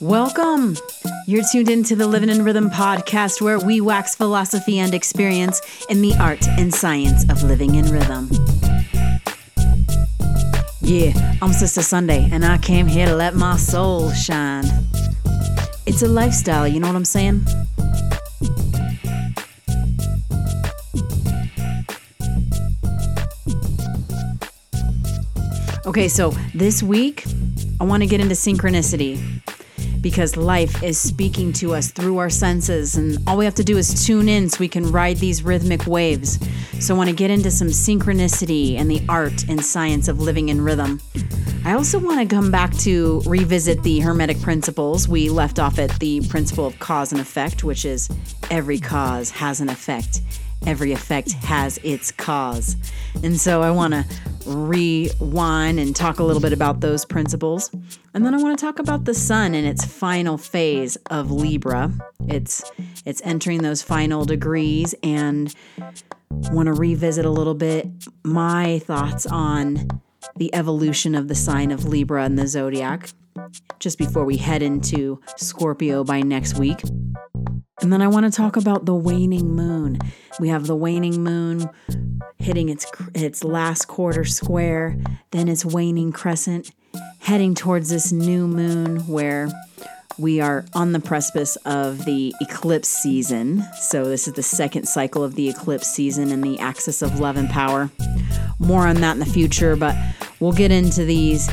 Welcome. You're tuned into the Living in Rhythm podcast, where we wax philosophy and experience in the art and science of living in rhythm. Yeah, I'm Sista Sunday, and I came here to let my soul shine. It's a lifestyle, you know what I'm saying? Okay, so this week, I want to get into synchronicity because life is speaking to us through our senses, and all we have to do is tune in so we can ride these rhythmic waves. So, I want to get into some synchronicity and the art and science of living in rhythm. I also want to come back to revisit the Hermetic principles. We left off at the principle of cause and effect, which is every cause has an effect every effect has its cause. And so I want to rewind and talk a little bit about those principles. And then I want to talk about the sun in its final phase of Libra. It's it's entering those final degrees and want to revisit a little bit my thoughts on the evolution of the sign of Libra in the zodiac just before we head into Scorpio by next week. And then I want to talk about the waning moon. We have the waning moon hitting its its last quarter square, then its waning crescent, heading towards this new moon where we are on the precipice of the eclipse season. So this is the second cycle of the eclipse season and the axis of love and power. More on that in the future, but we'll get into these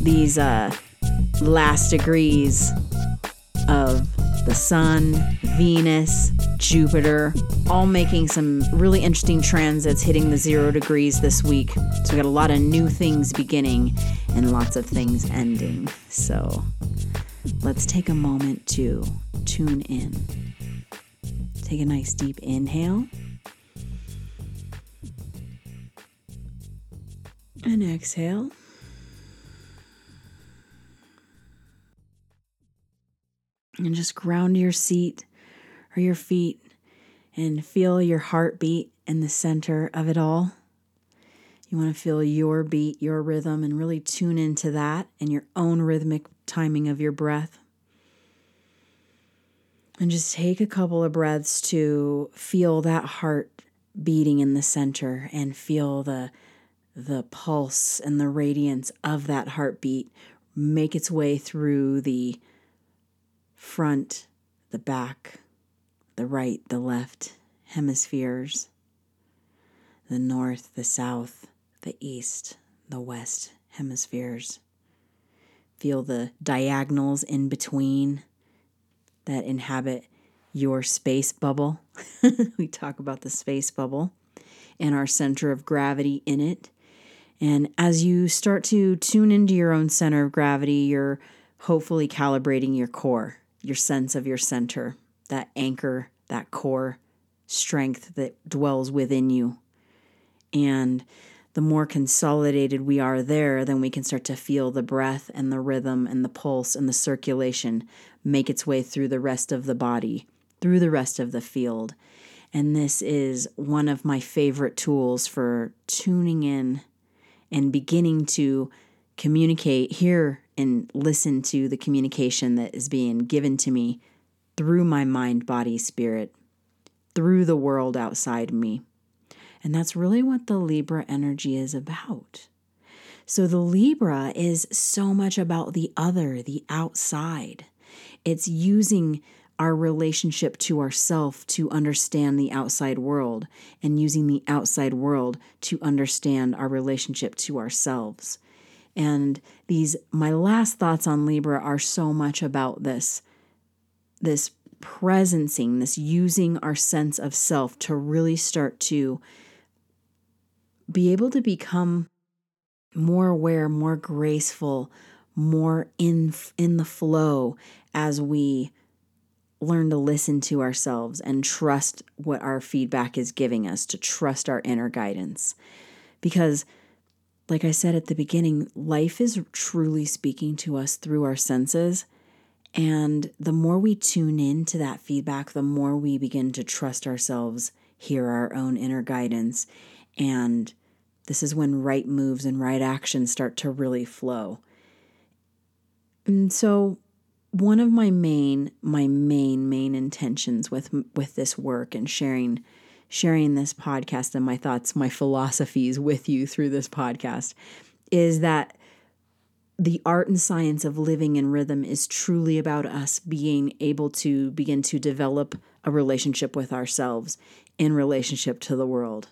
these uh, last degrees of the Sun, Venus, Jupiter, all making some really interesting transits hitting the zero degrees this week. So we got a lot of new things beginning and lots of things ending. So let's take a moment to tune in. Take a nice deep inhale. And exhale. And just ground your seat or your feet and feel your heartbeat in the center of it all. You want to feel your beat, your rhythm, and really tune into that and your own rhythmic timing of your breath. And just take a couple of breaths to feel that heart beating in the center and feel the the pulse and the radiance of that heartbeat make its way through the front, the back, the right, the left hemispheres, the north, the south, the east, the west hemispheres. Feel the diagonals in between that inhabit your space bubble. we talk about the space bubble and our center of gravity in it. And as you start to tune into your own center of gravity, you're hopefully calibrating your core your sense of your center, that anchor, that core strength that dwells within you. And the more consolidated we are there, then we can start to feel the breath and the rhythm and the pulse and the circulation make its way through the rest of the body, through the rest of the field. And this is one of my favorite tools for tuning in and beginning to communicate, hear and listen to the communication that is being given to me through my mind, body, spirit, through the world outside me. And that's really what the Libra energy is about. So the Libra is so much about the other, the outside. It's using our relationship to ourself to understand the outside world and using the outside world to understand our relationship to ourselves. And these my last thoughts on Libra are so much about this this presencing, this using our sense of self to really start to be able to become more aware, more graceful, more in in the flow as we learn to listen to ourselves and trust what our feedback is giving us, to trust our inner guidance. Because like I said at the beginning, life is truly speaking to us through our senses. And the more we tune in to that feedback, the more we begin to trust ourselves, hear our own inner guidance. And this is when right moves and right actions start to really flow. And so one of my main my main main intentions with with this work and sharing sharing this podcast and my thoughts, my philosophies with you through this podcast is that the art and science of living in rhythm is truly about us being able to begin to develop a relationship with ourselves in relationship to the world.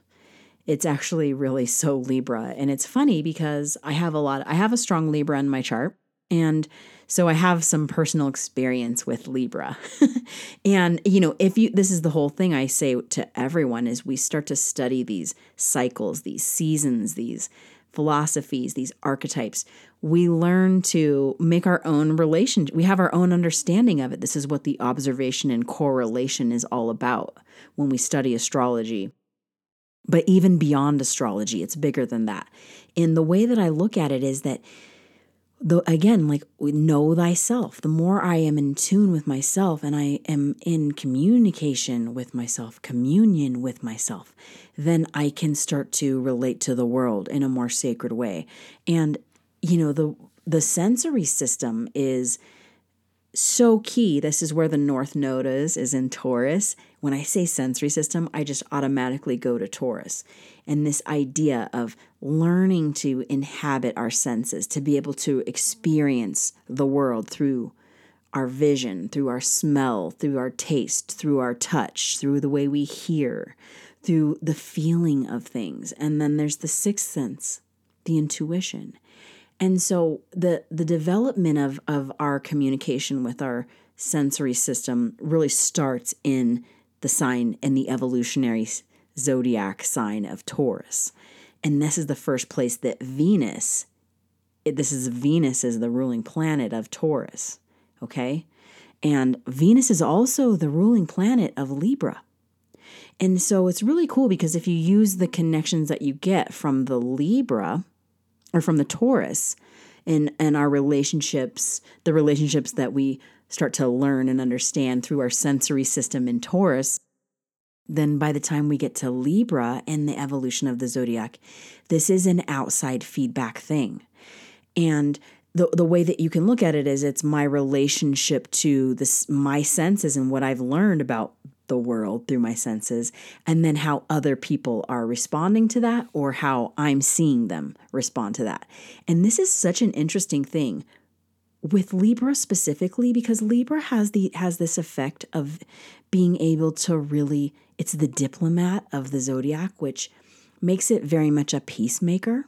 It's actually really so Libra. And it's funny because I have a lot, I have a strong Libra in my chart. And so I have some personal experience with Libra. and you know, if you this is the whole thing I say to everyone is we start to study these cycles, these seasons, these philosophies, these archetypes, we learn to make our own relation. We have our own understanding of it. This is what the observation and correlation is all about when we study astrology. But even beyond astrology, it's bigger than that. And the way that I look at it is that the again like know thyself the more i am in tune with myself and i am in communication with myself communion with myself then i can start to relate to the world in a more sacred way and you know the the sensory system is so key. This is where the North Node is, is in Taurus. When I say sensory system, I just automatically go to Taurus. And this idea of learning to inhabit our senses, to be able to experience the world through our vision, through our smell, through our taste, through our touch, through the way we hear, through the feeling of things. And then there's the sixth sense, the intuition. And so the the development of of our communication with our sensory system really starts in the sign in the evolutionary zodiac sign of Taurus. And this is the first place that Venus this is Venus is the ruling planet of Taurus, okay? And Venus is also the ruling planet of Libra. And so it's really cool because if you use the connections that you get from the Libra, or from the Taurus in, and our relationships, the relationships that we start to learn and understand through our sensory system in Taurus, then by the time we get to Libra and the evolution of the zodiac, this is an outside feedback thing. And the, the way that you can look at it is it's my relationship to this my senses and what I've learned about the world through my senses, and then how other people are responding to that or how I'm seeing them respond to that. And this is such an interesting thing with Libra specifically because Libra has the has this effect of being able to really it's the diplomat of the zodiac which makes it very much a peacemaker.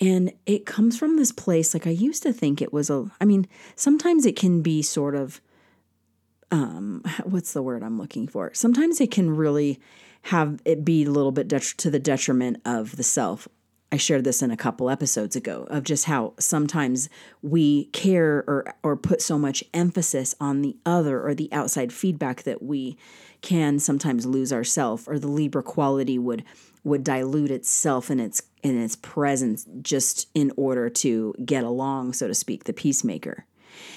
And it comes from this place like I used to think it was a I mean sometimes it can be sort of um, what's the word I'm looking for? Sometimes it can really have it be a little bit to the detriment of the self. I shared this in a couple episodes ago of just how sometimes we care or or put so much emphasis on the other or the outside feedback that we can sometimes lose ourself or the Libra quality would would dilute itself in its in its presence just in order to get along, so to speak, the peacemaker.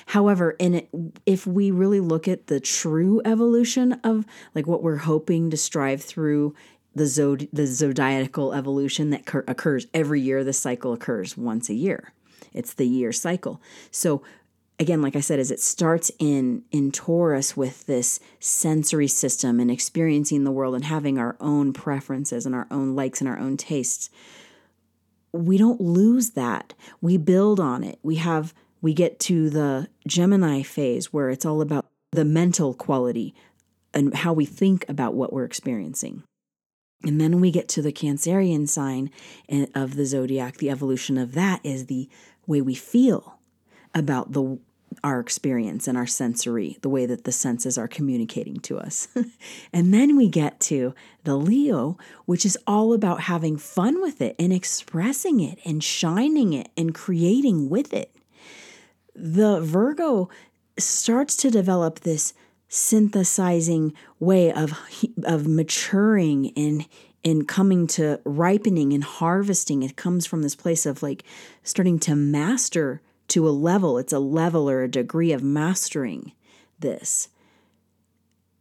However, in it, if we really look at the true evolution of like what we're hoping to strive through the zod the zodiacal evolution that cur- occurs every year, the cycle occurs once a year. It's the year cycle. So again like i said is it starts in in taurus with this sensory system and experiencing the world and having our own preferences and our own likes and our own tastes we don't lose that we build on it we have we get to the Gemini phase where it's all about the mental quality and how we think about what we're experiencing. And then we get to the Cancerian sign eh, of the zodiac. The evolution of that is the way we feel about the our experience and our sensory, the way that the senses are communicating to us. and then we get to the Leo, which is all about having fun with it and expressing it and shining it and creating with it the Virgo starts to develop this synthesizing way of of maturing and and coming to ripening and harvesting it comes from this place of like starting to master to a level it's a level or a degree of mastering this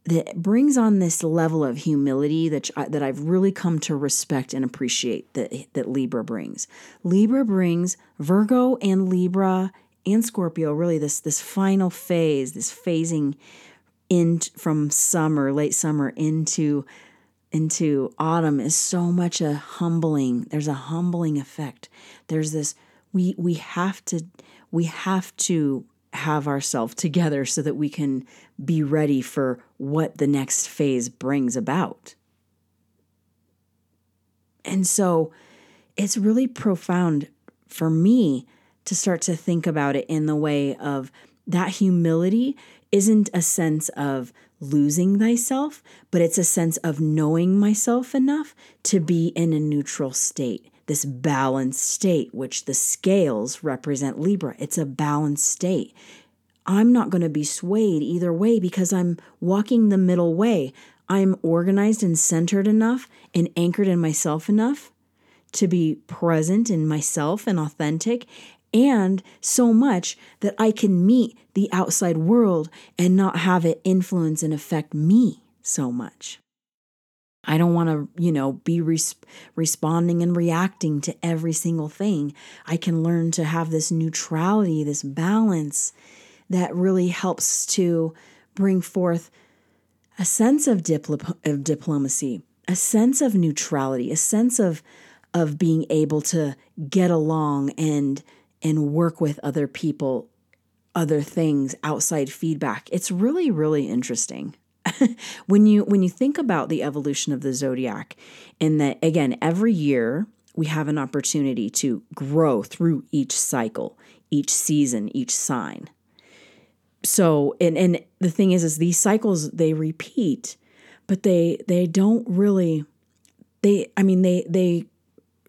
that brings on this level of humility that that I've really come to respect and appreciate that that Libra brings. Libra brings Virgo and Libra and Scorpio, really this this final phase, this phasing in from summer, late summer into into autumn is so much a humbling. There's a humbling effect. There's this we we have to we have to have ourselves together so that we can be ready for what the next phase brings about. And so it's really profound for me to start to think about it in the way of that humility isn't a sense of losing thyself, but it's a sense of knowing myself enough to be in a neutral state, this balanced state, which the scales represent Libra. It's a balanced state. I'm not going to be swayed either way because I'm walking the middle way. I'm organized and centered enough and anchored in myself enough to be present in myself and authentic and so much that I can meet the outside world and not have it influence and affect me so much. I don't want to, you know, be res- responding and reacting to every single thing. I can learn to have this neutrality, this balance that really helps to bring forth a sense of, of diplomacy, a sense of neutrality, a sense of of being able to get along and and work with other people, other things, outside feedback. It's really, really interesting. when you when you think about the evolution of the zodiac, in that again, every year we have an opportunity to grow through each cycle, each season, each sign. So and and the thing is is these cycles they repeat, but they they don't really they I mean they they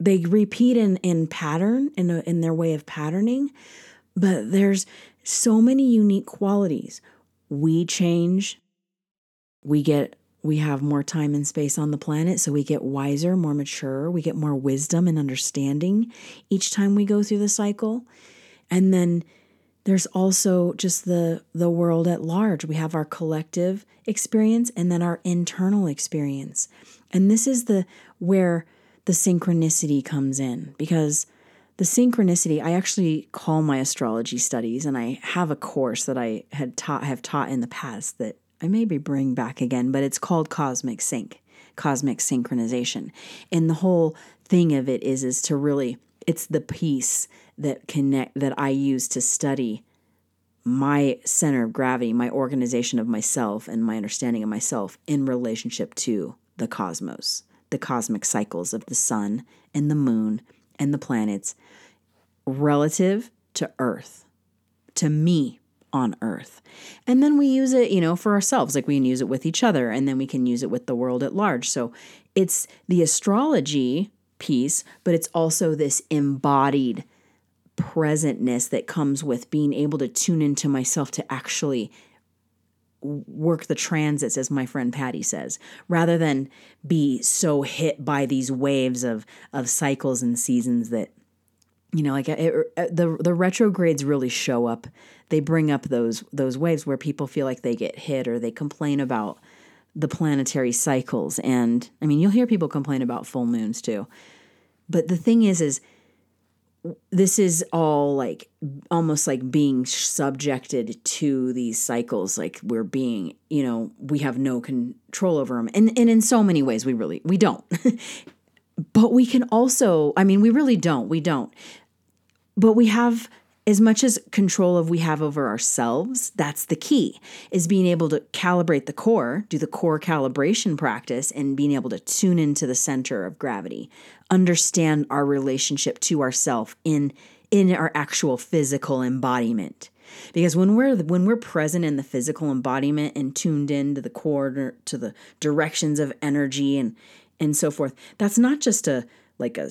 they repeat in in pattern in a, in their way of patterning, but there's so many unique qualities. We change. We get we have more time and space on the planet, so we get wiser, more mature, we get more wisdom and understanding each time we go through the cycle. And then there's also just the the world at large. We have our collective experience and then our internal experience. And this is the where the synchronicity comes in because the synchronicity i actually call my astrology studies and i have a course that i had taught have taught in the past that i maybe bring back again but it's called cosmic sync cosmic synchronization. And the whole thing of it is is to really it's the piece that connect that i use to study my center of gravity my organization of myself and my understanding of myself in relationship to the cosmos the cosmic cycles of the sun and the moon and the planets relative to Earth, to me on Earth. And then we use it, you know, for ourselves. Like we can use it with each other and then we can use it with the world at large. So it's the astrology piece, but it's also this embodied presentness that comes with being able to tune into myself to actually work the transits, as my friend Patty says, rather than be so hit by these waves of of cycles and seasons that you know like it, it, the the retrogrades really show up. They bring up those those waves where people feel like they get hit or they complain about the planetary cycles. And i mean you'll hear people complain about full moons too. But the thing is is this is all like almost like being subjected to these cycles like we're being you know we have no control over them and and in so many ways we really we don't. But we can also i mean we really don't we don't. But we have as much as control of we have over ourselves that's the key is being able to calibrate the core do the core calibration practice and being able to tune into the center of gravity. Understand our relationship to ourself in in our actual physical embodiment. Because when we're when we're present in the physical embodiment and tuned in to the core to the directions of energy and and so forth that's not just a like a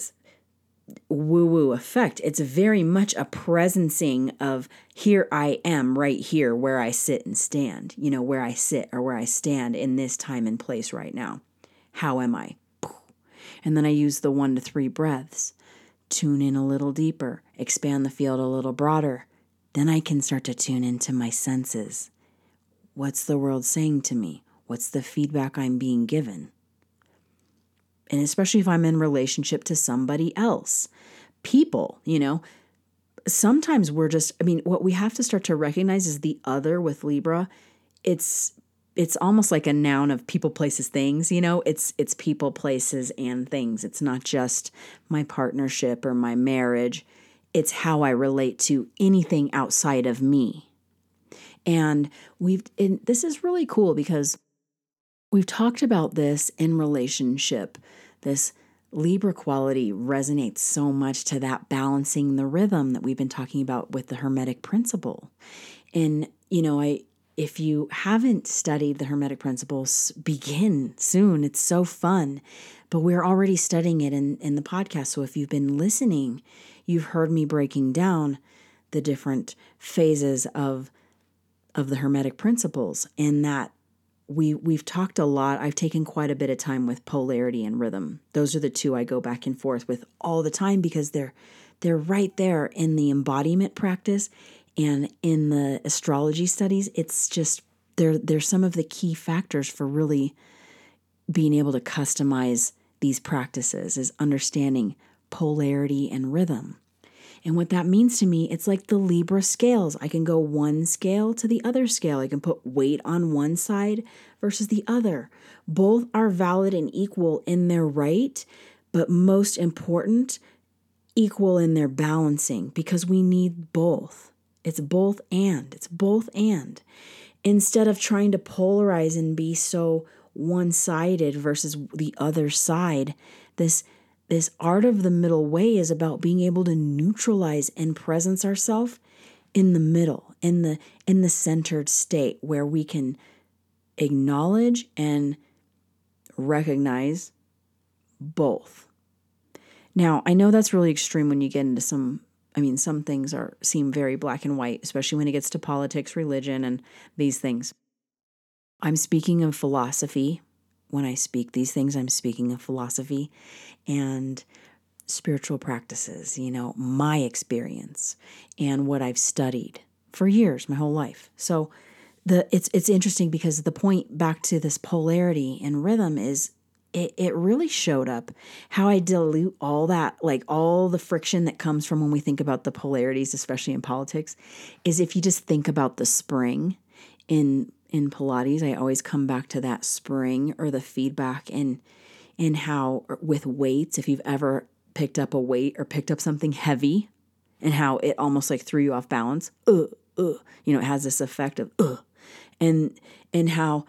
woo woo effect. It's very much a presencing of here I am right here where I sit and stand, you know, where I sit or where I stand in this time and place right now. How am I? And then I use the one to three breaths. Tune in a little deeper, expand the field a little broader. Then I can start to tune into my senses. What's the world saying to me? What's the feedback I'm being given? And especially if I'm in relationship to somebody else. People, you know, sometimes we're just i mean what we have to start to recognize is the other with libra. It's it's almost like a noun of people places things you know? It's it's people places and things. It's not just my partnership or my marriage. It's how i relate to anything outside of me. And we've and this is really cool because we've talked about this in relationship this Libra quality resonates so much to that balancing the rhythm that we've been talking about with the Hermetic principle. And, you know, I, if you haven't studied the Hermetic principles, begin soon. It's so fun. But we're already studying it in, in the podcast. So if you've been listening, you've heard me breaking down the different phases of of the Hermetic principles and that we we've talked a lot. I've taken quite a bit of time with polarity and rhythm. Those are the two I go back and forth with all the time because they're they're right there in the embodiment practice and in the astrology studies. It's just they're they're some of the key factors for really being able to customize these practices is understanding polarity and rhythm. And what that means to me, it's like the Libra scales. I can go one scale to the other scale. I can put weight on one side versus the other. Both are valid and equal in their right, but most important, equal in their balancing because we need both. It's both and. It's both and. Instead of trying to polarize and be so one sided versus the other side, this this art of the middle way is about being able to neutralize and presence ourselves in the middle, in the in the centered state where we can acknowledge and recognize both. Now, I know that's really extreme when you get into some I mean, some things are seem very black and white, especially when it gets to politics, religion, and these things. I'm speaking of philosophy when I speak these things, I'm speaking of philosophy and spiritual practices, you know, my experience and what I've studied for years, my whole life. So the it's it's interesting because the point back to this polarity and rhythm is it, it really showed up how I dilute all that, like all the friction that comes from when we think about the polarities, especially in politics, is if you just think about the spring in in Pilates, I always come back to that spring or the feedback and in how with weights, if you've ever picked up a weight or picked up something heavy and how it almost like threw you off balance, uh, uh, you know, it has this effect of uh, and and how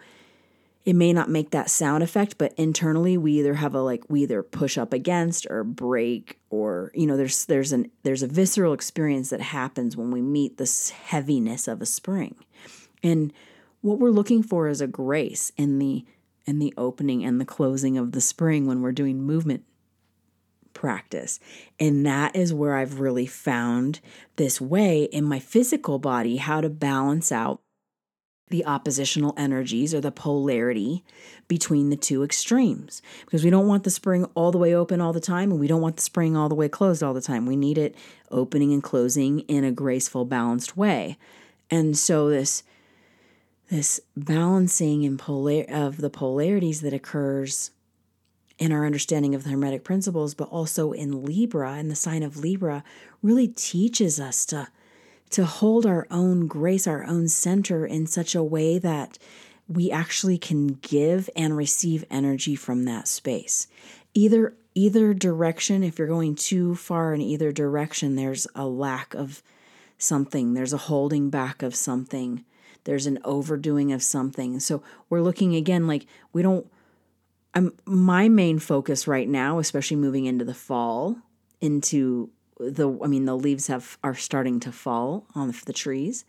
it may not make that sound effect, but internally we either have a like we either push up against or break or you know there's there's an there's a visceral experience that happens when we meet this heaviness of a spring. And what we're looking for is a grace in the in the opening and the closing of the spring when we're doing movement practice. And that is where I've really found this way in my physical body how to balance out the oppositional energies or the polarity between the two extremes. Because we don't want the spring all the way open all the time, and we don't want the spring all the way closed all the time. We need it opening and closing in a graceful, balanced way. And so, this this balancing and polar of the polarities that occurs in our understanding of the hermetic principles but also in libra and the sign of libra really teaches us to to hold our own grace our own center in such a way that we actually can give and receive energy from that space. Either either direction if you're going too far in either direction there's a lack of something. There's a holding back of something there's an overdoing of something. So we're looking again like we don't I'm my main focus right now, especially moving into the fall, into the I mean the leaves have are starting to fall on the trees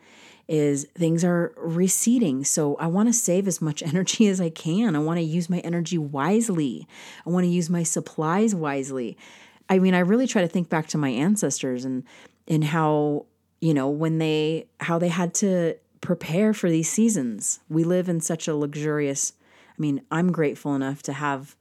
is things are receding. So I want to save as much energy as I can. I want to use my energy wisely. I want to use my supplies wisely. I mean, I really try to think back to my ancestors and and how, you know, when they how they had to prepare for these seasons. We live in such a luxurious, I mean, I'm grateful enough to have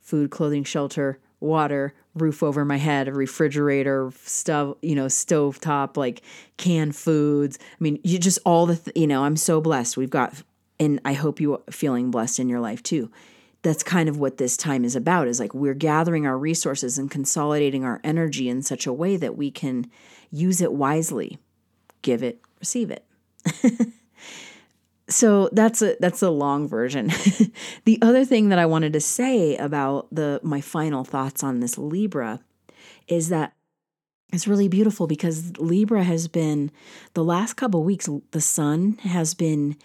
food, clothing, shelter, water, roof over my head, a refrigerator, stove, you know, stove top, like canned foods. I mean, you just all the, th- you know, I'm so blessed. We've got, and I hope you feeling blessed in your life too. That's kind of what this time is about is like we're gathering our resources and consolidating our energy in such a way that we can use it wisely. Give it, receive it. so that's a that's a long version. the other thing that I wanted to say about the my final thoughts on this Libra is that it's really beautiful because Libra has been the last couple weeks the sun has been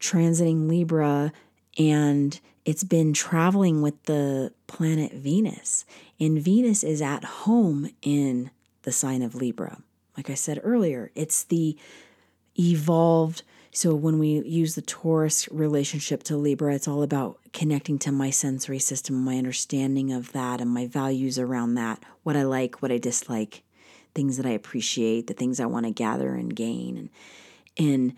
transiting Libra and it's been traveling with the planet Venus. And Venus is at home in the sign of Libra. Like I said earlier, it's the evolved. So when we use the Taurus relationship to Libra, it's all about connecting to my sensory system, my understanding of that, and my values around that, what I like, what I dislike, things that I appreciate, the things I want to gather and gain. And, and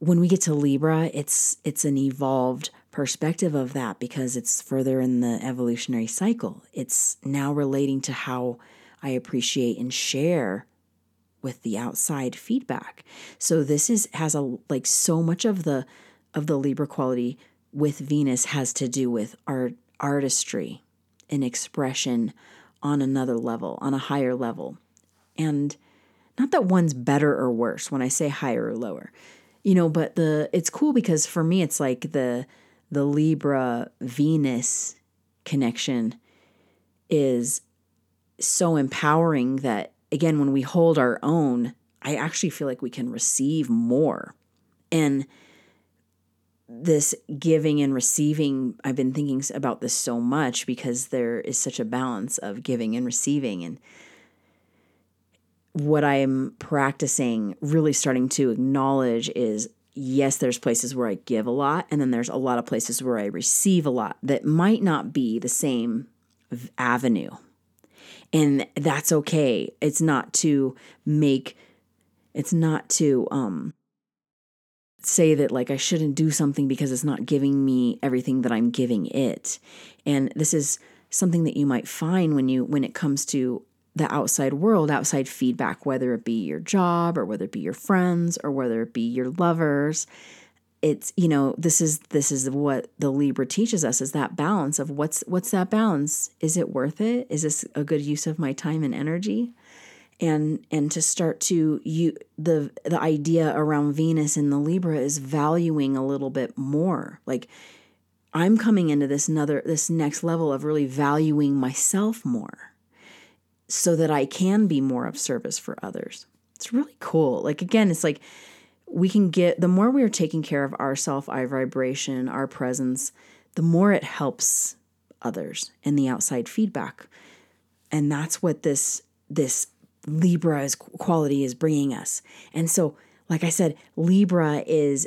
when we get to Libra, it's it's an evolved perspective of that because it's further in the evolutionary cycle. It's now relating to how I appreciate and share with the outside feedback. So this is has a like so much of the of the Libra quality with Venus has to do with art artistry and expression on another level, on a higher level. And not that one's better or worse when I say higher or lower. You know, but the it's cool because for me it's like the the Libra Venus connection is so empowering that, again, when we hold our own, I actually feel like we can receive more. And this giving and receiving, I've been thinking about this so much because there is such a balance of giving and receiving. And what I am practicing, really starting to acknowledge is yes, there's places where I give a lot, and then there's a lot of places where I receive a lot that might not be the same avenue. And that's okay. It's not to make, it's not to um, say that like I shouldn't do something because it's not giving me everything that I'm giving it. And this is something that you might find when you when it comes to the outside world, outside feedback, whether it be your job or whether it be your friends or whether it be your lovers. It's you know this is this is what the Libra teaches us is that balance of what's what's that balance? Is it worth it? Is this a good use of my time and energy? And and to start to you the the idea around Venus in the Libra is valuing a little bit more like. I'm coming into this another this next level of really valuing myself more so that I can be more of service for others. It's really cool. Like, again, it's like we can get the more we are taking care of our self, our vibration, our presence, the more it helps others and the outside feedback. And that's what this, this Libra quality is bringing us. And so, like I said, Libra is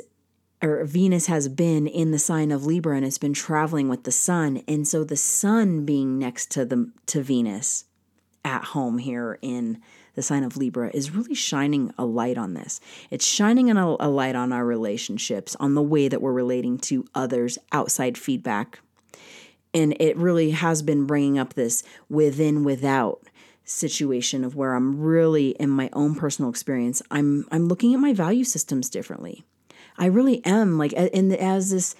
or Venus has been in the sign of Libra and it's been traveling with the sun. And so the sun being next to the to Venus at home here in the sign of Libra is really shining a light on this. It's shining a, a light on our relationships, on the way that we're relating to others, outside feedback. And it really has been bringing up this within without situation of where I'm really in my own personal experience, I'm I'm looking at my value systems differently. I really am like and as this,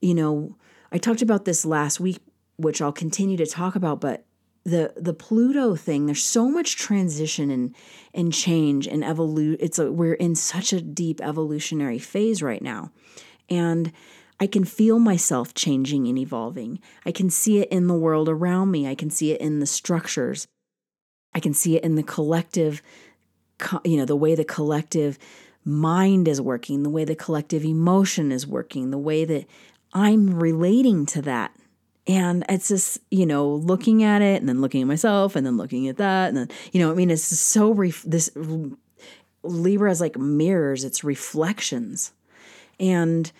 you know, I talked about this last week which I'll continue to talk about, but the the Pluto thing, there's so much transition and and change and evolute. It's a, we're in such a deep evolutionary phase right now, and I can feel myself changing and evolving. I can see it in the world around me. I can see it in the structures. I can see it in the collective, you know, the way the collective mind is working, the way the collective emotion is working, the way that I'm relating to that and it's just, you know, looking at it and then looking at myself and then looking at that. And then, you know, I mean, it's so, ref- this Libra is like mirrors, it's reflections. And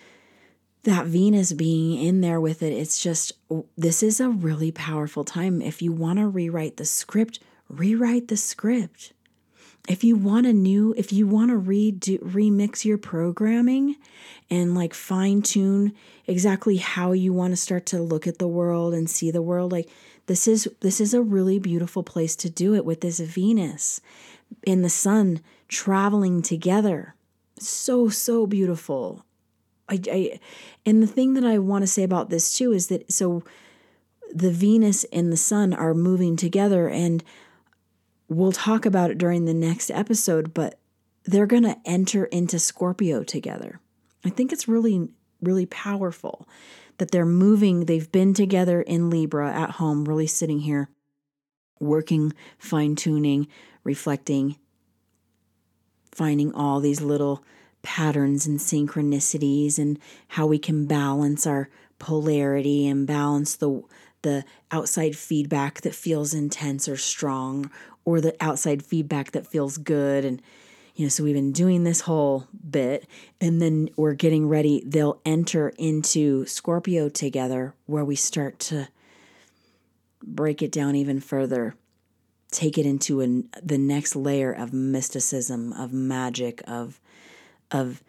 that Venus being in there with it, it's just, this is a really powerful time. If you want to rewrite the script, rewrite the script. If you want a new, if you want to redo, remix your programming and like fine tune exactly how you want to start to look at the world and see the world like this is this is a really beautiful place to do it with this Venus in the sun traveling together. So so beautiful. I, I and the thing that I want to say about this too is that so the Venus and the sun are moving together and we'll talk about it during the next episode, but they're going to enter into Scorpio together. I think it's really, really powerful that they're moving. They've been together in Libra at home, really sitting here, working, fine tuning, reflecting, finding all these little patterns and synchronicities and how we can balance our polarity and balance the the outside feedback that feels intense or strong or the outside feedback that feels good. And you know so we've been doing this whole bit and then we're getting ready. They'll enter into Scorpio together where we start to break it down even further take it into an, the next layer of mysticism of magic of of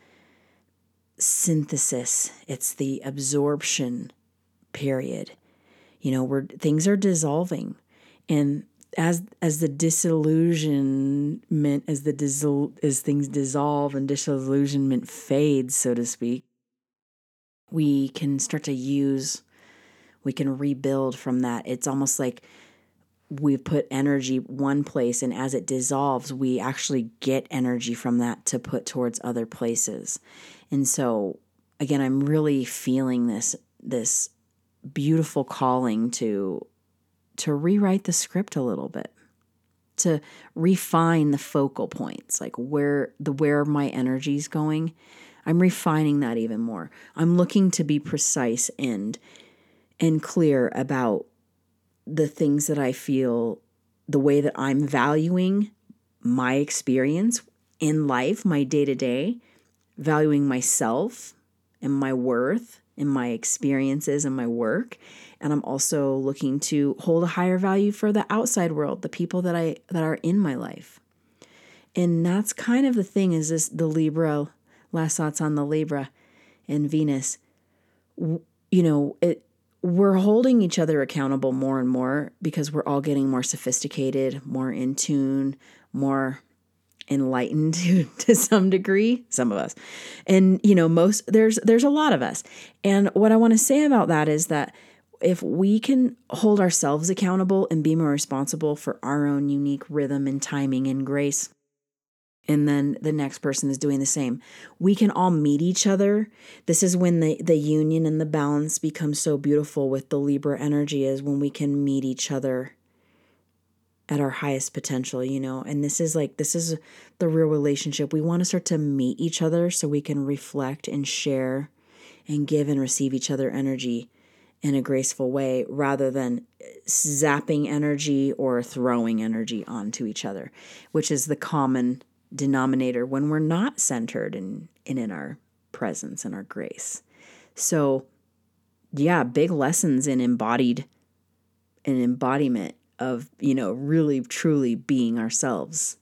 synthesis. It's the absorption period. You know where things are dissolving and as as the disillusionment as the dissol- as things dissolve and disillusionment fades so to speak we can start to use we can rebuild from that. It's almost like we've put energy one place and as it dissolves we actually get energy from that to put towards other places. And so again i'm really feeling this this beautiful calling to to rewrite the script a little bit to refine the focal points like where the where my energy's going. I'm refining that even more. I'm looking to be precise and and clear about the things that i feel the way that i'm valuing my experience in life my day to day valuing myself and my worth in my experiences and my work. And i'm also looking to hold a higher value for the outside world the people that i that are in my life. And that's kind of the thing is this the libra last thoughts on the libra and venus. You know it we're holding each other accountable more and more because we're all getting more sophisticated more in tune more enlightened to, to some degree some of us. And you know most there's there's a lot of us. And what i want to say about that is that if we can hold ourselves accountable and be more responsible for our own unique rhythm and timing and grace and then the next person is doing the same we can all meet each other. This is when the the union and the balance becomes so beautiful with the libra energy is when we can meet each other at our highest potential, you know. And this is like, this is the real relationship. We want to start to meet each other so we can reflect and share and give and receive each other energy in a graceful way rather than zapping energy or throwing energy onto each other, which is the common denominator when we're not centered in, in, in our presence and our grace. So, yeah, big lessons in embodied in embodiment of, you know, really truly being ourselves.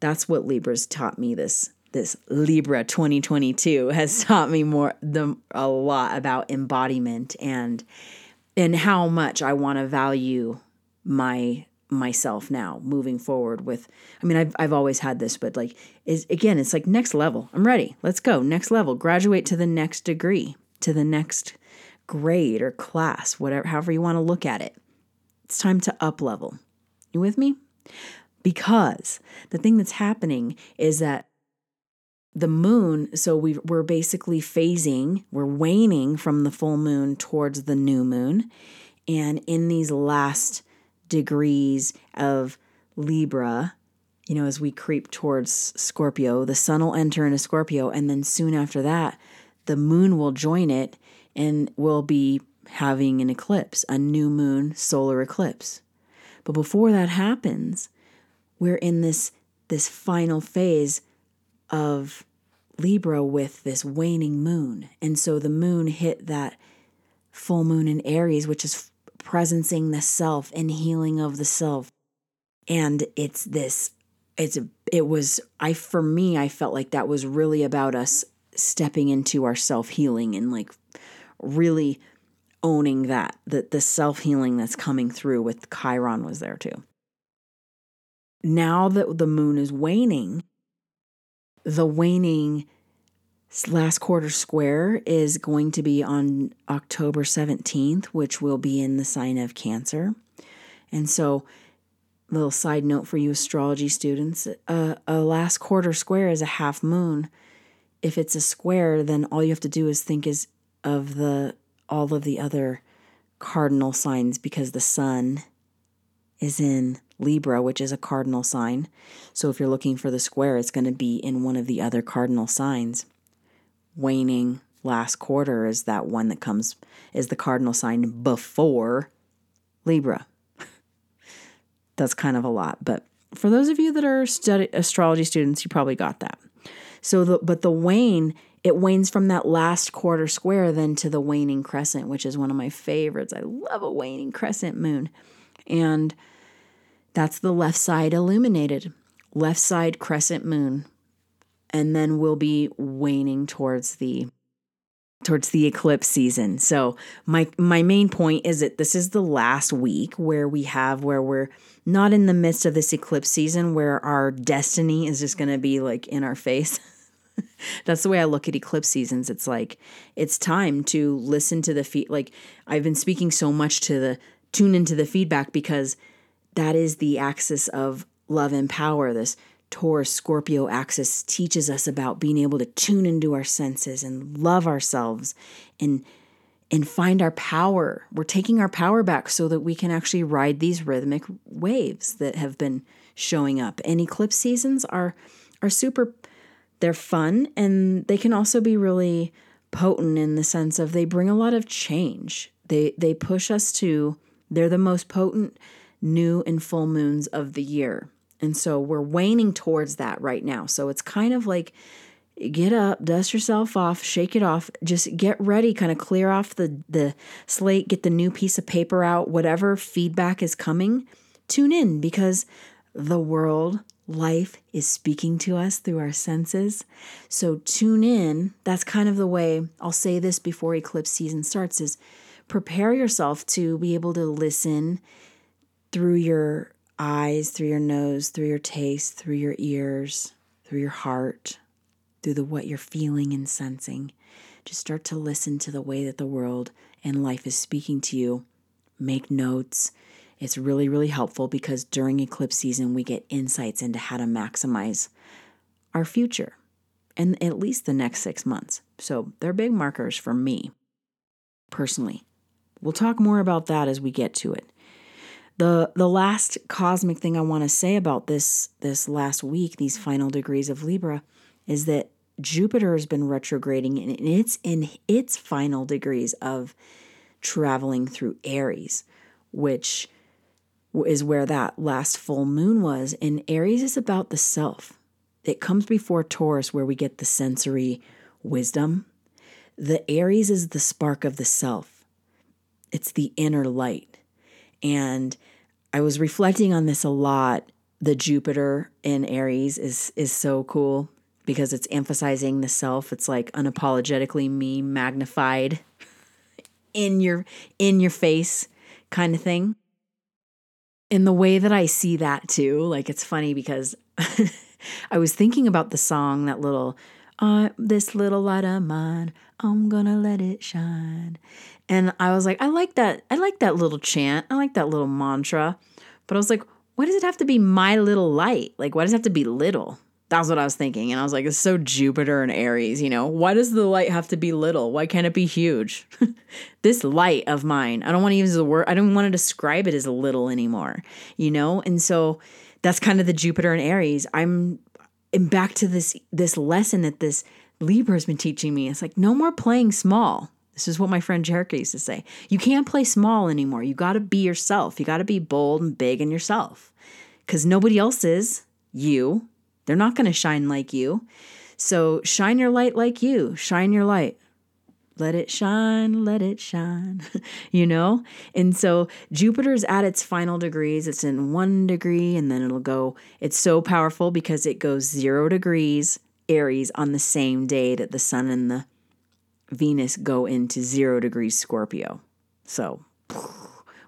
That's what Libra's taught me this this Libra 2022 has taught me more the a lot about embodiment and and how much I want to value my myself now moving forward with I mean I've I've always had this but like is again it's like next level. I'm ready. Let's go. Next level. Graduate to the next degree, to the next grade or class, whatever however you want to look at it. It's time to up level. You with me? Because the thing that's happening is that the moon, so we we're basically phasing, we're waning from the full moon towards the new moon. And in these last degrees of Libra, you know, as we creep towards Scorpio, the sun will enter into Scorpio, and then soon after that, the moon will join it and will be having an eclipse, a new moon solar eclipse. But before that happens, we're in this this final phase of Libra with this waning moon. And so the moon hit that full moon in Aries, which is presencing the self and healing of the self. And it's this it's it was I for me I felt like that was really about us stepping into our self-healing and like really owning that, that the self healing that's coming through with Chiron was there too. Now that the moon is waning, the waning last quarter square is going to be on October 17th, which will be in the sign of Cancer. And so little side note for you astrology students a, a last quarter square is a half moon. If it's a square, then all you have to do is think is of the all of the other cardinal signs because the sun is in Libra, which is a cardinal sign. So if you're looking for the square, it's going to be in one of the other cardinal signs. Waning last quarter is that one that comes is the cardinal sign before Libra. That's kind of a lot, but for those of you that are study astrology students, you probably got that. So the but the wane it wanes from that last quarter square then to the waning crescent, which is one of my favorites. I love a waning crescent moon. And that's the left side illuminated, left side crescent moon. And then we'll be waning towards the towards the eclipse season. So my my main point is that this is the last week where we have where we're not in the midst of this eclipse season where our destiny is just going to be like in our face. That's the way I look at eclipse seasons. It's like it's time to listen to the feed. Like I've been speaking so much to the tune into the feedback because that is the axis of love and power. This Taurus Scorpio axis teaches us about being able to tune into our senses and love ourselves and and find our power. We're taking our power back so that we can actually ride these rhythmic waves that have been showing up. And eclipse seasons are are super they're fun and they can also be really potent in the sense of they bring a lot of change. They they push us to they're the most potent new and full moons of the year. And so we're waning towards that right now. So it's kind of like get up, dust yourself off, shake it off, just get ready, kind of clear off the the slate, get the new piece of paper out, whatever feedback is coming, tune in because the world, life is speaking to us through our senses. So tune in. That's kind of the way I'll say this before eclipse season starts is prepare yourself to be able to listen through your eyes, through your nose, through your taste, through your ears, through your heart, through the what you're feeling and sensing. Just start to listen to the way that the world and life is speaking to you. Make notes. It's really, really helpful because during eclipse season, we get insights into how to maximize our future and at least the next six months. So they're big markers for me personally. We'll talk more about that as we get to it. The the last cosmic thing I want to say about this this last week, these final degrees of Libra, is that Jupiter has been retrograding and it's in its final degrees of traveling through Aries, which is where that last full moon was. And Aries is about the self. It comes before Taurus, where we get the sensory wisdom. The Aries is the spark of the self, it's the inner light. And I was reflecting on this a lot. The Jupiter in Aries is is so cool because it's emphasizing the self. It's like unapologetically me magnified in your in your face kind of thing. In the way that I see that too, like it's funny because I was thinking about the song that little uh, this little light of mine, I'm gonna let it shine. And I was like, I like that. I like that little chant. I like that little mantra. But I was like, why does it have to be my little light? Like, why does it have to be little? That's what I was thinking. And I was like, it's so Jupiter and Aries, you know? Why does the light have to be little? Why can't it be huge? this light of mine, I don't want to use the word, I don't want to describe it as little anymore, you know? And so that's kind of the Jupiter and Aries. I'm, I'm back to this this lesson that this Libra has been teaching me. It's like no more playing small. This is what my friend Jerica used to say. You can't play small anymore. You got to be yourself. You got to be bold and big in yourself because nobody else is you. They're not going to shine like you. So shine your light like you. Shine your light. Let it shine, let it shine, you know? And so Jupiter's at its final degrees. It's in one degree and then it'll go. It's so powerful because it goes zero degrees Aries on the same day that the sun and the Venus go into zero degrees Scorpio. So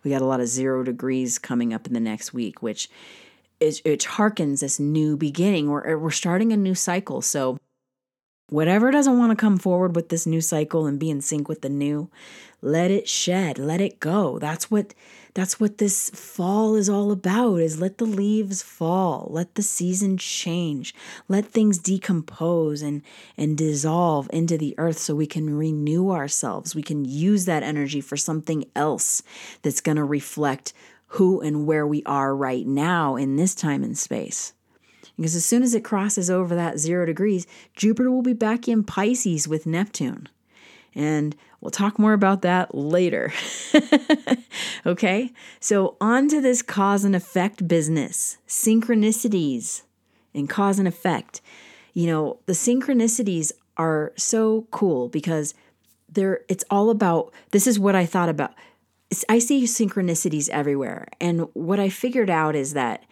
we got a lot of zero degrees coming up in the next week, which is, it harkens this new beginning. We're, we're starting a new cycle. So Whatever doesn't want to come forward with this new cycle and be in sync with the new, let it shed, let it go. That's what that's what this fall is all about is let the leaves fall, let the season change, let things decompose and and dissolve into the earth so we can renew ourselves. We can use that energy for something else that's going to reflect who and where we are right now in this time and space. Because as soon as it crosses over that zero degrees, Jupiter will be back in Pisces with Neptune. And we'll talk more about that later. okay? So, on to this cause and effect business synchronicities and cause and effect. You know, the synchronicities are so cool because they're, it's all about this is what I thought about. I see synchronicities everywhere. And what I figured out is that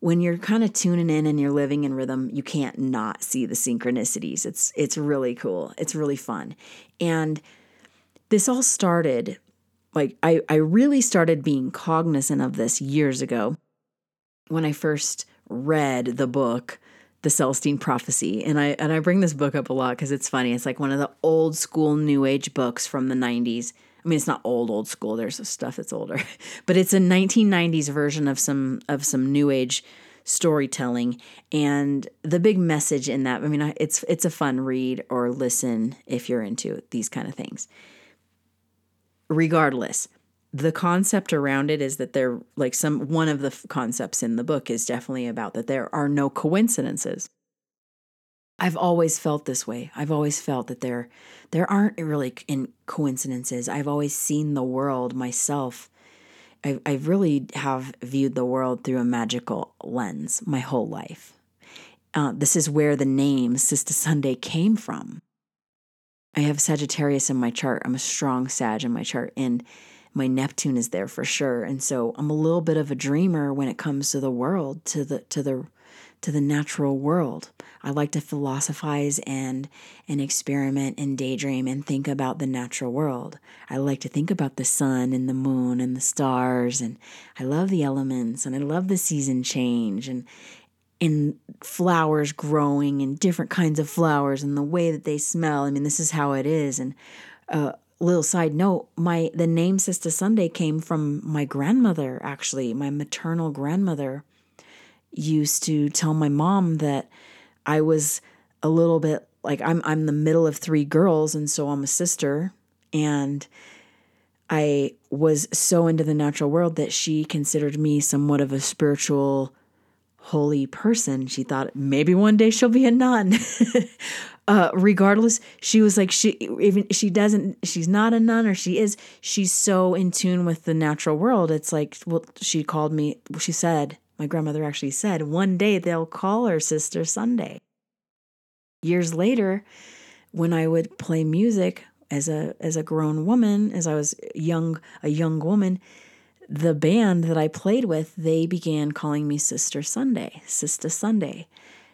when you're kind of tuning in and you're living in rhythm, you can't not see the synchronicities. It's it's really cool. It's really fun. And this all started like I, I really started being cognizant of this years ago when I first read the book the Celestine Prophecy. And I and I bring this book up a lot because it's funny. It's like one of the old school new age books from the 90s. I mean, it's not old old school. There's stuff that's older, but it's a 1990s version of some of some new age storytelling and the big message in that. I mean, it's it's a fun read or listen if you're into these kind of things. Regardless, the concept around it is that there like some one of the concepts in the book is definitely about that there are no coincidences I've always felt this way. I've always felt that there there aren't really in coincidences. I've always seen the world myself. I, I really have viewed the world through a magical lens my whole life. Uh, this is where the name Sista Sunday came from. I have Sagittarius in my chart. I'm a strong Sag in my chart, and my Neptune is there for sure. And so I'm a little bit of a dreamer when it comes to the world, to the to the to the natural world. I like to philosophize and and experiment and daydream and think about the natural world. I like to think about the sun and the moon and the stars and I love the elements and I love the season change and in flowers growing and different kinds of flowers and the way that they smell. I mean, this is how it is. And uh, little side note, my the name Sista Sunday came from my grandmother. Actually, my maternal grandmother used to tell my mom that I was a little bit like I'm I'm the middle of three girls and so I'm a sister and I was so into the natural world that she considered me somewhat of a spiritual holy person. She thought maybe one day she'll be a nun. uh, regardless, she was like she even she doesn't she's not a nun or she is she's so in tune with the natural world. It's like well she called me she said my grandmother actually said, one day they'll call her Sista Sunday. Years later, when I would play music as a as a grown woman, as I was young a young woman, the band that I played with, they began calling me Sista Sunday, Sista Sunday.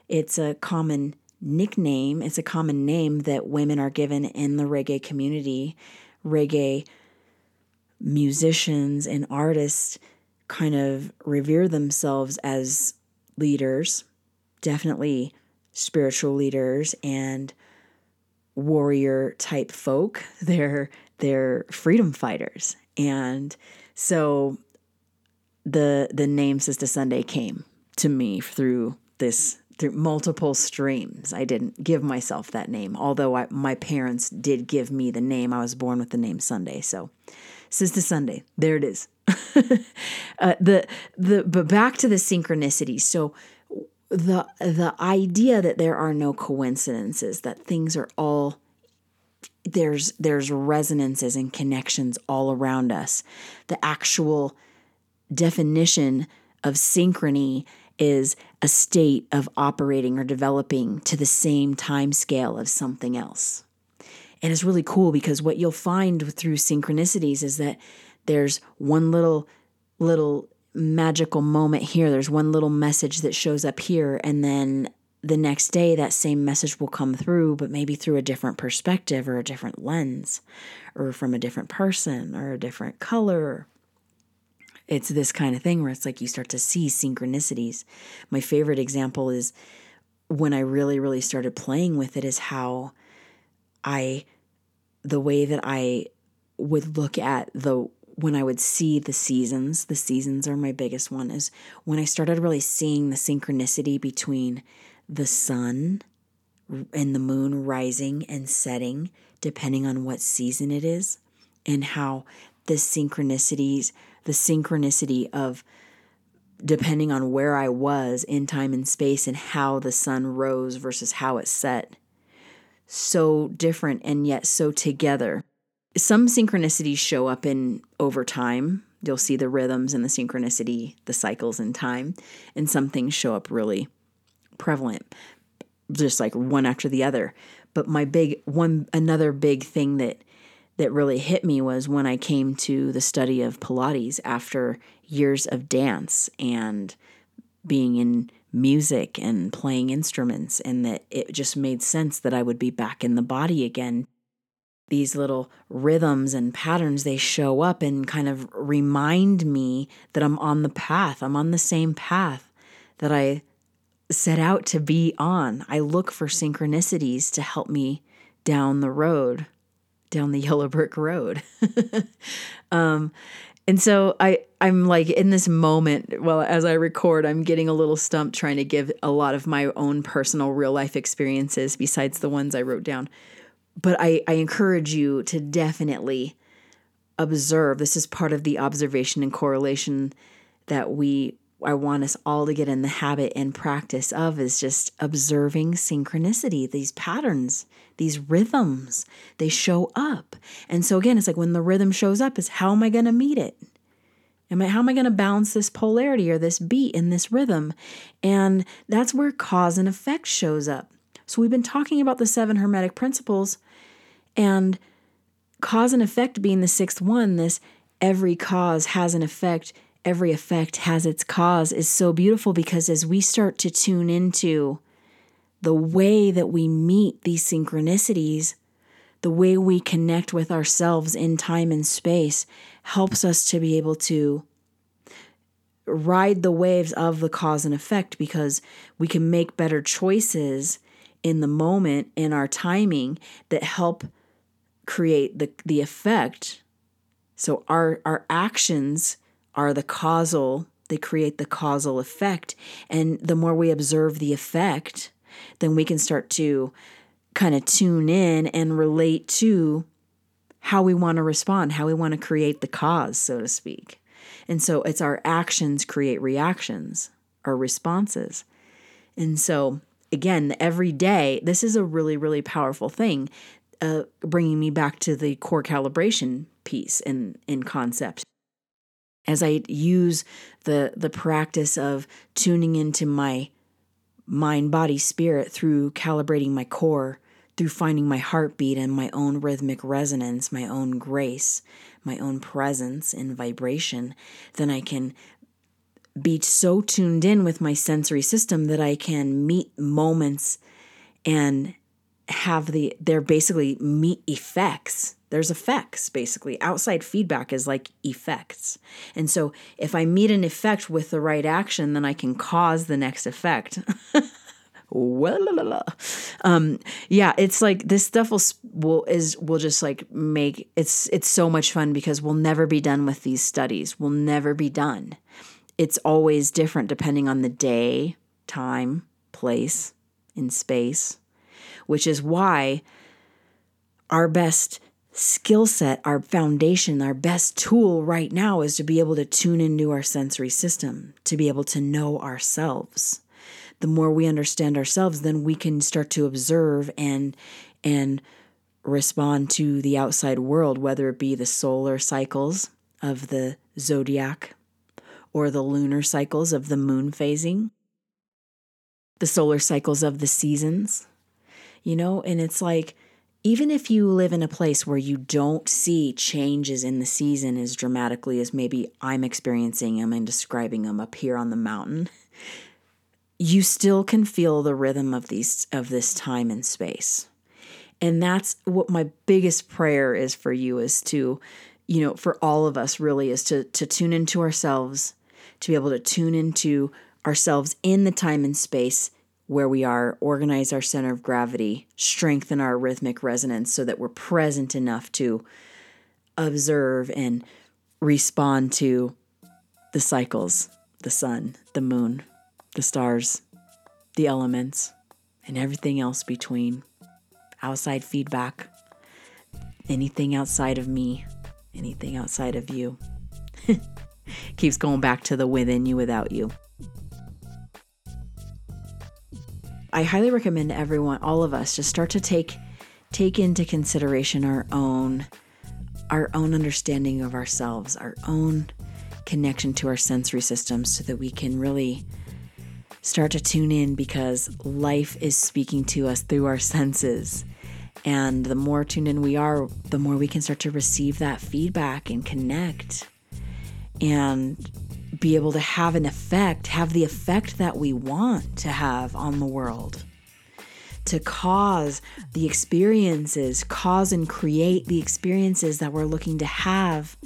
It's a common nickname, it's a common name that women are given in the reggae community. Reggae musicians and artists kind of revere themselves as leaders, definitely spiritual leaders and warrior type folk. They're they're freedom fighters. And so the the name Sista Sunday came to me through this through multiple streams. I didn't give myself that name, although I, my parents did give me the name. I was born with the name Sunday. So, Sista Sunday, there it is. uh, the the but back to the synchronicity. So the the idea that there are no coincidences, that things are all there's there's resonances and connections all around us. The actual definition of synchrony is a state of operating or developing to the same time scale of something else. And it's really cool because what you'll find through synchronicities is that there's one little little magical moment here. There's one little message that shows up here and then the next day that same message will come through but maybe through a different perspective or a different lens or from a different person or a different color. It's this kind of thing where it's like you start to see synchronicities. My favorite example is when I really, really started playing with it is how I, the way that I would look at the, when I would see the seasons, the seasons are my biggest one, is when I started really seeing the synchronicity between the sun and the moon rising and setting, depending on what season it is, and how the synchronicities, the synchronicity of depending on where I was in time and space and how the sun rose versus how it set. So different and yet so together. Some synchronicities show up in over time. You'll see the rhythms and the synchronicity, the cycles in time, and some things show up really prevalent, just like one after the other. But my big one, another big thing that that really hit me was when I came to the study of Pilates after years of dance and being in music and playing instruments, and that it just made sense that I would be back in the body again. These little rhythms and patterns, they show up and kind of remind me that I'm on the path. I'm on the same path that I set out to be on. I look for synchronicities to help me down the road down the yellow brick road. um, and so I I'm like in this moment, well, as I record, I'm getting a little stumped trying to give a lot of my own personal real life experiences besides the ones I wrote down. But I, I encourage you to definitely observe. This is part of the observation and correlation that we I want us all to get in the habit and practice of is just observing synchronicity, these patterns, these rhythms. They show up. And so again, it's like when the rhythm shows up, is how am I going to meet it? Am I, how am I going to balance this polarity or this beat in this rhythm? And that's where cause and effect shows up. So we've been talking about the seven hermetic principles and cause and effect being the sixth one, this every cause has an effect every effect has its cause is so beautiful because as we start to tune into the way that we meet these synchronicities, the way we connect with ourselves in time and space helps us to be able to ride the waves of the cause and effect because we can make better choices in the moment in our timing that help create the the effect. So our our actions are the causal, they create the causal effect. And the more we observe the effect, then we can start to kind of tune in and relate to how we want to respond, how we want to create the cause, so to speak. And so it's our actions create reactions or responses. And so, again, every day, this is a really, really powerful thing, uh, bringing me back to the core calibration piece in, in concept as I use the the practice of tuning into my mind, body, spirit through calibrating my core, through finding my heartbeat and my own rhythmic resonance, my own grace, my own presence and vibration, then I can be so tuned in with my sensory system that I can meet moments and have the they're basically meet effects there's effects, basically. Outside feedback is like effects. And so if I meet an effect with the right action, then I can cause the next effect. um, yeah, it's like this stuff will will is will just like make it's it's so much fun because we'll never be done with these studies. We'll never be done. It's always different depending on the day, time, place, in space, which is why our best skill set, our foundation, our best tool right now is to be able to tune into our sensory system, to be able to know ourselves. The more we understand ourselves, then we can start to observe and and respond to the outside world, whether it be the solar cycles of the zodiac or the lunar cycles of the moon phasing, the solar cycles of the seasons, you know, and it's like even if you live in a place where you don't see changes in the season as dramatically as maybe I'm experiencing them and describing them up here on the mountain, you still can feel the rhythm of these of this time and space. And that's what my biggest prayer is for you is to, you know, for all of us really is to to tune into ourselves, to be able to tune into ourselves in the time and space where we are, organize our center of gravity, strengthen our rhythmic resonance so that we're present enough to observe and respond to the cycles, the sun, the moon, the stars, the elements, and everything else between. Outside feedback, anything outside of me, anything outside of you. Keeps going back to the within you without you. I highly recommend everyone, all of us, just start to take take into consideration our own our own understanding of ourselves, our own connection to our sensory systems so that we can really start to tune in because life is speaking to us through our senses. And the more tuned in we are, the more we can start to receive that feedback and connect and be able to have an effect, have the effect that we want to have on the world. To cause the experiences, cause and create the experiences that we're looking to have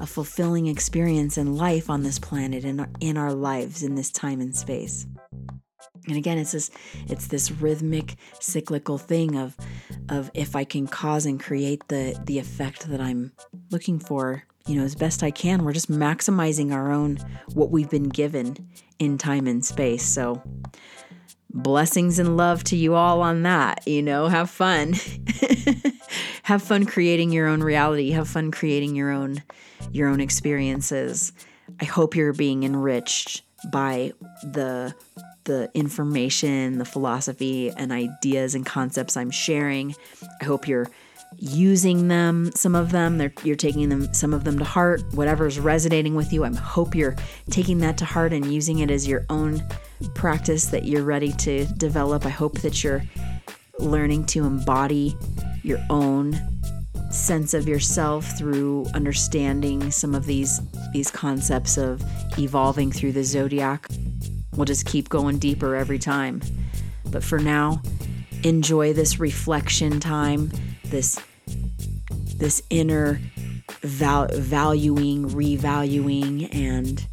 a fulfilling experience in life on this planet and in, our lives in this time and space. And again, it's this it's this rhythmic cyclical thing of of if I can cause and create the the effect that I'm looking for, you know, as best I can, we're just maximizing our own what we've been given in time and space. So blessings and love to you all on that, you know, have fun. have fun creating your own reality, have fun creating your own your own experiences. I hope you're being enriched by the the information, the philosophy and ideas and concepts I'm sharing. I hope you're using them, some of them, you're taking them some of them to heart, whatever's resonating with you. I hope you're taking that to heart and using it as your own practice that you're ready to develop. I hope that you're learning to embody your own sense of yourself through understanding some of these these concepts of evolving through the zodiac. We'll just keep going deeper every time. But for now, enjoy this reflection time, this this inner val- valuing, revaluing and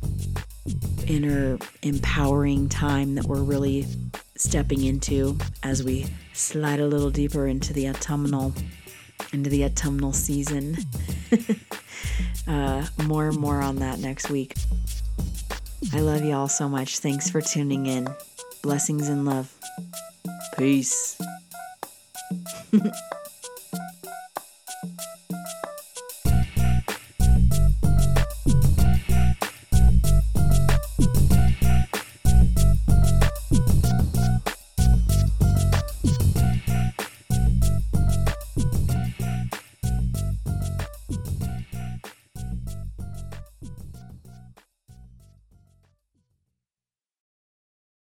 inner empowering time that we're really stepping into as we slide a little deeper into the autumnal into the autumnal season. uh, more and more on that next week. I love you all so much. Thanks for tuning in. Blessings and love. Peace.